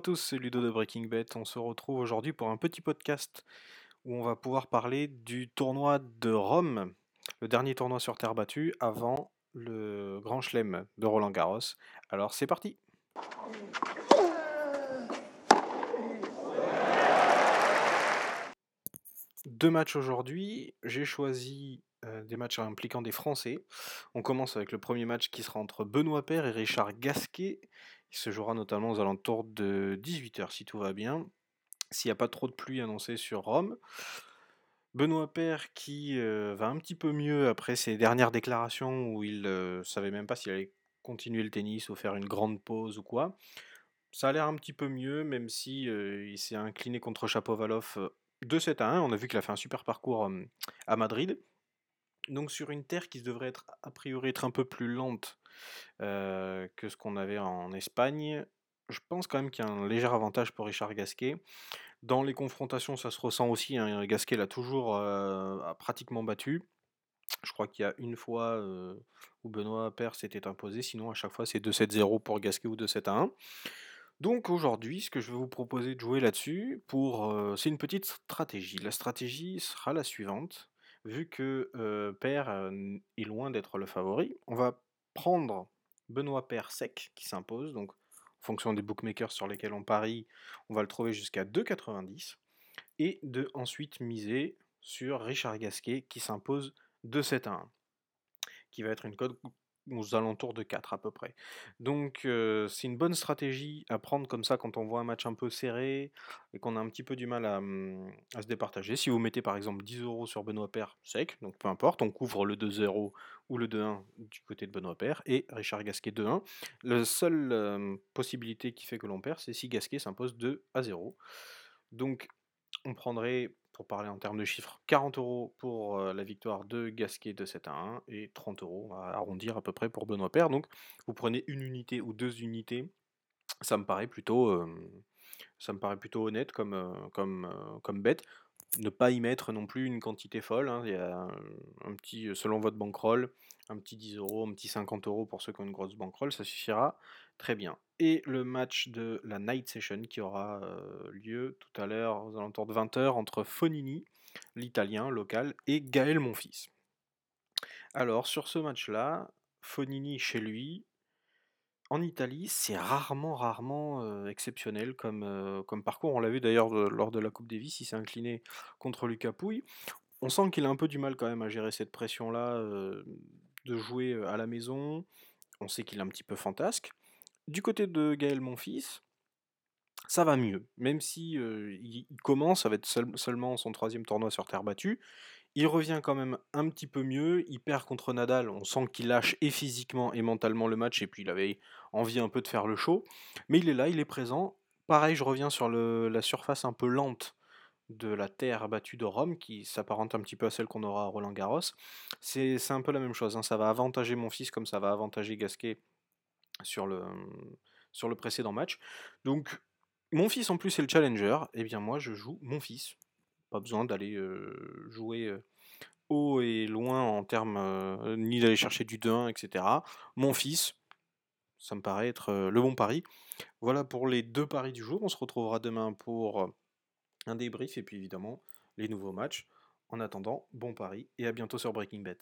tous, c'est Ludo de Breaking Bet. On se retrouve aujourd'hui pour un petit podcast où on va pouvoir parler du tournoi de Rome, le dernier tournoi sur terre battue avant le Grand Chelem de Roland Garros. Alors c'est parti Deux matchs aujourd'hui. J'ai choisi euh, des matchs impliquant des Français. On commence avec le premier match qui sera entre Benoît Paire et Richard Gasquet. Il se jouera notamment aux alentours de 18h si tout va bien. S'il n'y a pas trop de pluie annoncée sur Rome. Benoît Paire qui euh, va un petit peu mieux après ses dernières déclarations où il ne savait même pas s'il allait continuer le tennis ou faire une grande pause ou quoi. Ça a l'air un petit peu mieux, même si euh, il s'est incliné contre Chapovalov de 7 à 1. On a vu qu'il a fait un super parcours à Madrid. Donc sur une terre qui devrait être a priori être un peu plus lente que ce qu'on avait en Espagne, je pense quand même qu'il y a un léger avantage pour Richard Gasquet. Dans les confrontations, ça se ressent aussi. Hein, Gasquet l'a toujours pratiquement battu. Je crois qu'il y a une fois où Benoît Père s'était imposé, sinon à chaque fois c'est 2-7-0 pour Gasquet ou 2-7-1. Donc aujourd'hui, ce que je vais vous proposer de jouer là-dessus, pour, c'est une petite stratégie. La stratégie sera la suivante vu que Père est loin d'être le favori, on va prendre Benoît Père sec qui s'impose, donc en fonction des bookmakers sur lesquels on parie, on va le trouver jusqu'à 2,90, et de ensuite miser sur Richard Gasquet qui s'impose de 7 à 1, qui va être une cote aux alentours de 4 à peu près. Donc c'est une bonne stratégie à prendre comme ça quand on voit un match un peu serré et qu'on a un petit peu du mal à, mmh, se départager. Si vous mettez par exemple 10 euros sur Benoît Père sec, donc peu importe, on couvre le 2-0 ou le 2-1 du côté de Benoît Père et Richard Gasquet 2-1. La seule possibilité qui fait que l'on perd, c'est si Gasquet s'impose 2 à 0. Donc on prendrait pour parler en termes de chiffres, 40 euros pour la victoire de Gasquet de 7 à 1 et 30 euros, va arrondir à peu près pour Benoît Père. Donc vous prenez une unité ou deux unités, ça me paraît plutôt, ça me paraît plutôt honnête comme, comme, comme bête. Ne pas y mettre non plus une quantité folle, hein. il y a un petit, selon votre bankroll, un petit 10 euros, un petit 50 euros pour ceux qui ont une grosse bankroll, ça suffira très bien. Et le match de la Night Session qui aura lieu tout à l'heure aux alentours de 20h entre Fonini, l'italien local, et Gaël Monfils. Alors sur ce match-là, Fonini chez lui, en Italie, c'est rarement, rarement exceptionnel comme, comme parcours. On l'a vu d'ailleurs lors de la Coupe Davis, il s'est incliné contre Lucas Pouille. On sent qu'il a un peu du mal quand même à gérer cette pression-là de jouer à la maison. On sait qu'il est un petit peu fantasque. Du côté de Gaël Monfils, ça va mieux. Même si il, commence, ça va être seulement son troisième tournoi sur terre battue. Il revient quand même un petit peu mieux. Il perd contre Nadal. On sent qu'il lâche et physiquement et mentalement le match. Et puis il avait envie un peu de faire le show. Mais il est là, il est présent. Pareil, je reviens sur la surface un peu lente de la terre battue de Rome, qui s'apparente un petit peu à celle qu'on aura à Roland Garros. C'est un peu la même chose, hein. ça va avantager mon fils comme ça va avantager Gasquet sur le, sur le précédent match. Donc, mon fils en plus est le challenger, et eh bien moi je joue mon fils. Pas besoin d'aller jouer haut et loin en termes, ni d'aller chercher du 2-1, etc. Mon fils, ça me paraît être le bon pari. Voilà pour les deux paris du jour. On se retrouvera demain pour un débrief et puis évidemment les nouveaux matchs. En attendant, bon pari et à bientôt sur Breaking Bet.